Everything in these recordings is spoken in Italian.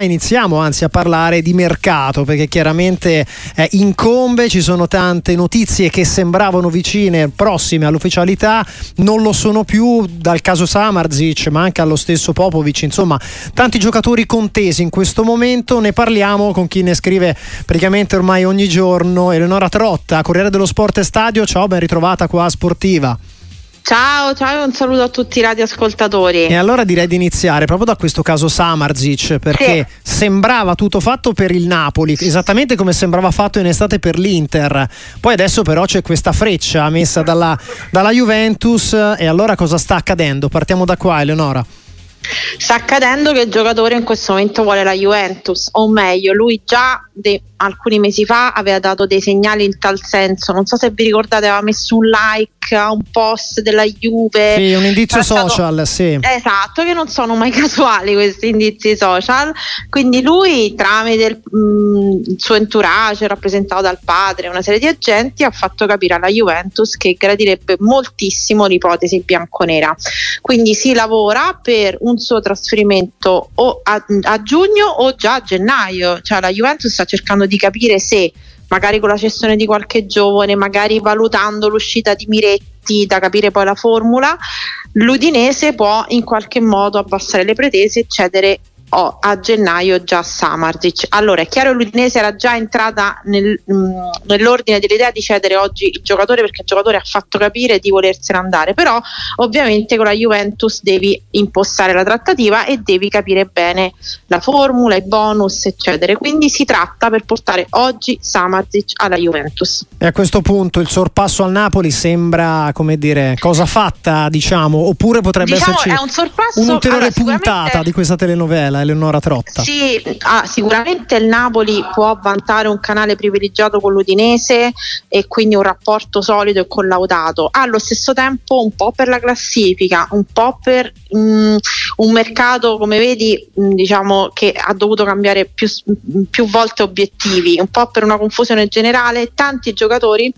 Iniziamo anzi a parlare di mercato perché chiaramente eh, incombe, ci sono tante notizie che sembravano vicine, prossime all'ufficialità, non lo sono più dal caso Samarzic ma anche allo stesso Popovic, insomma tanti giocatori contesi in questo momento, ne parliamo con chi ne scrive praticamente ormai ogni giorno, Eleonora Trotta, Corriere dello Sport e Stadio, ciao ben ritrovata qua a Sportiva. Ciao, ciao e un saluto a tutti i radioascoltatori. E allora direi di iniziare proprio da questo caso Samarzic, perché sì. sembrava tutto fatto per il Napoli, esattamente come sembrava fatto in estate per l'Inter. Poi adesso però c'è questa freccia messa dalla, dalla Juventus e allora cosa sta accadendo? Partiamo da qua, Eleonora. Sta accadendo che il giocatore in questo momento vuole la Juventus, o meglio, lui già de- alcuni mesi fa aveva dato dei segnali in tal senso. Non so se vi ricordate, aveva messo un like a un post della Juve. Sì, un indizio trattato... social, sì. Esatto, che non sono mai casuali questi indizi social. Quindi lui, tramite il, mh, mm, il suo entourage, rappresentato dal padre, una serie di agenti, ha fatto capire alla Juventus che gradirebbe moltissimo l'ipotesi bianconera. Quindi si lavora per un suo trasferimento o a, a giugno o già a gennaio. Cioè la Juventus sta cercando di capire se magari con la cessione di qualche giovane, magari valutando l'uscita di Miretti da capire poi la formula, l'Udinese può in qualche modo abbassare le pretese e cedere oh, a gennaio già Samarzic. Allora è chiaro che l'Udinese era già entrata nel, mh, mm, nell'ordine dell'idea di cedere oggi il giocatore perché il giocatore ha fatto capire di volersene andare, però ovviamente con la Juventus devi impostare la trattativa e devi capire bene la formula, i bonus eccetera. Quindi si tratta per portare oggi Samarzic alla Juventus. E a questo punto il sorpasso al Napoli sembra come dire cosa fatta diciamo oppure potrebbe diciamo, esserci un sorpasso, un'ulteriore allora, puntata di questa telenovela Eleonora Trotta. Sì, ah, sicuramente il Napoli può vantare un canale privilegiato con l'Udinese e quindi un rapporto solido e collaudato. Allo stesso tempo un po' per la classifica, un po' per mh, mm, un mercato, come vedi, mh, mm, diciamo che ha dovuto cambiare più, più volte obiettivi, un po' per una confusione generale. Tanti giocatori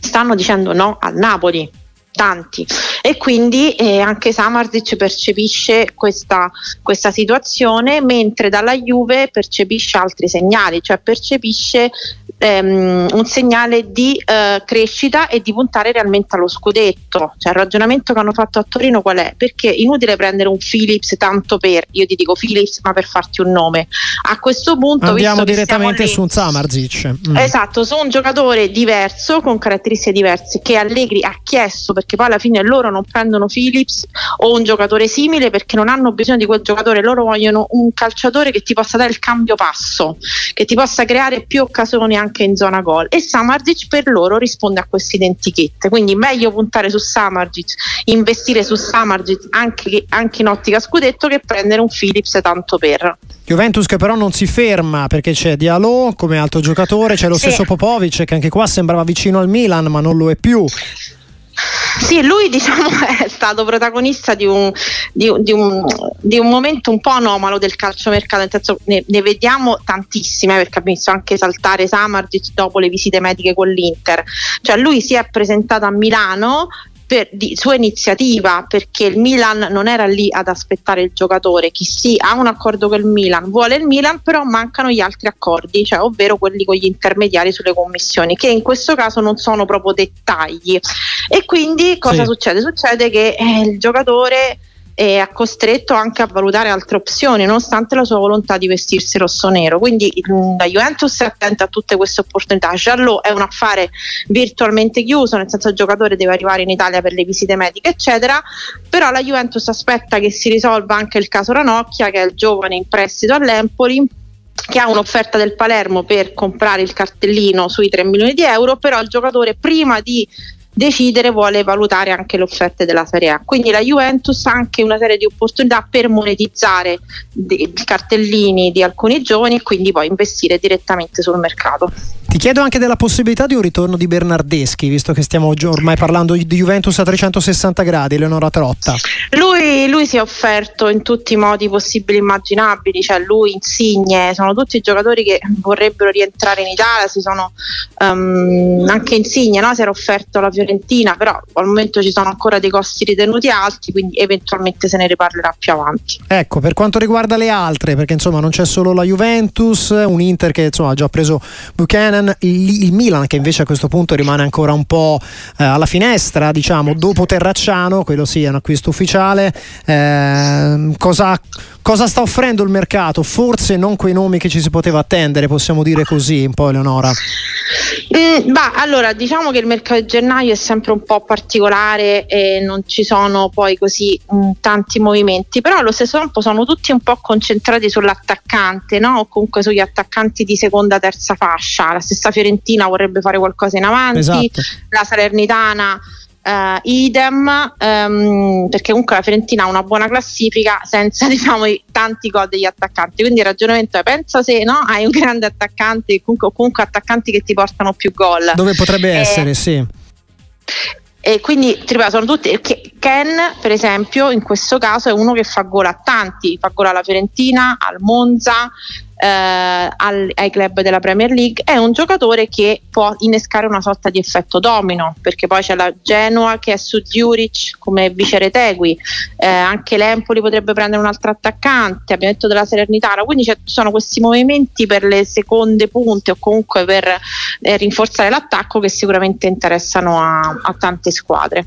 stanno dicendo no al Napoli tanti e quindi eh, anche Samarzic percepisce questa, questa, situazione mentre dalla Juve percepisce altri segnali, cioè percepisce ehm, un segnale di eh, crescita e di puntare realmente allo scudetto. Cioè il ragionamento che hanno fatto a Torino qual è? Perché è inutile prendere un Philips tanto per, io ti dico Philips ma per farti un nome. A questo punto andiamo direttamente su un Samarzic. Mm. Esatto, su un giocatore diverso con caratteristiche diverse che Allegri ha chiesto perché poi alla fine loro non prendono Philips o un giocatore simile perché non hanno bisogno di quel giocatore, loro vogliono un calciatore che ti possa dare il cambio passo, che ti possa creare più occasioni anche in zona gol e Samardzic per loro risponde a queste identichette, quindi meglio puntare su Samardzic, investire su Samardzic anche, anche in ottica scudetto che prendere un Philips tanto per. Juventus che però non si ferma perché c'è Diallo come altro giocatore, c'è lo sì. stesso Popovic che anche qua sembrava vicino al Milan ma non lo è più. Sì, lui diciamo è stato protagonista di un, di, di, un, di un, momento un po' anomalo del calciomercato, nel senso ne, ne vediamo tantissime perché ha visto anche saltare Samardzic dopo le visite mediche con l'Inter. Cioè lui si è presentato a Milano per, di sua iniziativa perché il Milan non era lì ad aspettare il giocatore, chi sì ha un accordo con il Milan, vuole il Milan, però mancano gli altri accordi, cioè ovvero quelli con gli intermediari sulle commissioni, che in questo caso non sono proprio dettagli. E quindi cosa sì. succede? Succede che eh, il giocatore e ha costretto anche a valutare altre opzioni nonostante la sua volontà di vestirsi rosso-nero quindi mm, la Juventus è attenta a tutte queste opportunità. Giallo è un affare virtualmente chiuso nel senso il giocatore deve arrivare in Italia per le visite mediche eccetera. Però la Juventus aspetta che si risolva anche il caso Ranocchia che è il giovane in prestito all'Empoli che ha un'offerta del Palermo per comprare il cartellino sui 3 milioni di euro. Però il giocatore prima di decidere vuole valutare anche le offerte della Serie A. Quindi la Juventus ha anche una serie di opportunità per monetizzare i cartellini di alcuni giovani e quindi poi investire direttamente sul mercato. Ti chiedo anche della possibilità di un ritorno di Bernardeschi, visto che stiamo ormai parlando di Juventus a 360 gradi, Leonora Trotta. Lui, lui si è offerto in tutti i modi possibili e immaginabili, cioè lui, Insigne, sono tutti giocatori che vorrebbero rientrare in Italia, si sono um, anche Insigne no? si era offerto alla Fiorentina, però al momento ci sono ancora dei costi ritenuti alti, quindi eventualmente se ne riparlerà più avanti. Ecco, per quanto riguarda le altre, perché insomma non c'è solo la Juventus, un Inter che insomma ha già preso Buchanan il, il, Milan che invece a questo punto rimane ancora un po' eh, alla finestra, diciamo, dopo Terracciano, quello sì è un acquisto ufficiale. Eh, cosa, cosa, sta offrendo il mercato? Forse non quei nomi che ci si poteva attendere, possiamo dire così, un po' Eleonora. Mm, bah, allora, diciamo che il mercato di gennaio è sempre un po' particolare e non ci sono poi così mh, mm, tanti movimenti, però allo stesso tempo sono tutti un po' concentrati sull'attaccante, no? o comunque sugli attaccanti di seconda, terza fascia. La stessa Fiorentina vorrebbe fare qualcosa in avanti, esatto. la Salernitana Uh, idem um, perché comunque la Fiorentina ha una buona classifica senza diciamo tanti gol degli attaccanti. Quindi il ragionamento è pensa se no, hai un grande attaccante comunque, comunque attaccanti che ti portano più gol. Dove potrebbe eh, essere sì. e quindi ti ripeto, sono tutti. Ken, per esempio, in questo caso è uno che fa gol a tanti, fa gol alla Fiorentina, al Monza, al, ai club della Premier League, è un giocatore che può innescare una sorta di effetto domino, perché poi c'è la Genoa che è su Zurich come vice Retegui, eh, anche l'Empoli potrebbe prendere un altro attaccante, abbiamo detto della Salernitana, quindi ci sono questi movimenti per le seconde punte o comunque per eh, rinforzare l'attacco che sicuramente interessano a, a tante squadre.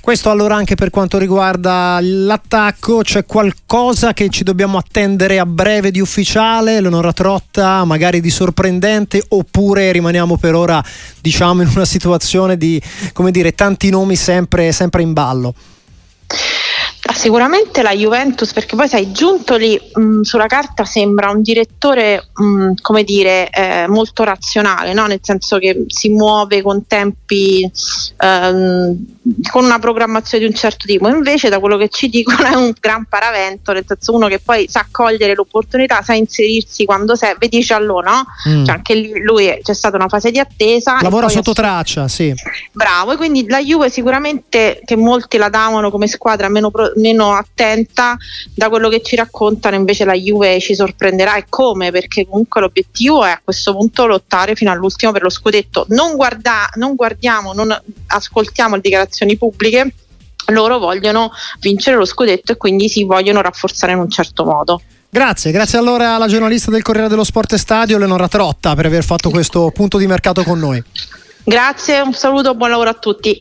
Questo allora anche per quanto riguarda l'attacco, c'è qualcosa che ci dobbiamo attendere a breve di ufficiale, Leonora Trotta, magari di sorprendente, oppure rimaniamo per ora diciamo in una situazione di dire tanti nomi sempre, sempre in ballo? Sicuramente la Juventus, perché poi sai, Giuntoli mh, sulla carta sembra un direttore, mh, come dire, eh, molto razionale, no? nel senso che si muove con tempi, ehm, con una programmazione di un certo tipo. Invece, da quello che ci dicono, è un gran paravento, nel senso uno che poi sa cogliere l'opportunità, sa inserirsi quando sei, vedi Ciallò, no? Mm. Cioè anche lì lui c'è stata una fase di attesa. Lavora sotto traccia, sì. Bravo, e quindi la Juve sicuramente che molti la davano come squadra meno, pro, meno attenta da quello che ci raccontano invece la Juve ci sorprenderà. E come? Perché comunque l'obiettivo è a questo punto lottare fino all'ultimo per lo scudetto. Non, guarda, non guardiamo non ascoltiamo le dichiarazioni pubbliche. Loro vogliono vincere lo scudetto e quindi si vogliono rafforzare in un certo modo. Grazie, grazie allora alla giornalista del Corriere dello Sport Stadio, Leonora Trotta, per aver fatto questo punto di mercato con noi. Grazie, un saluto, buon lavoro a tutti.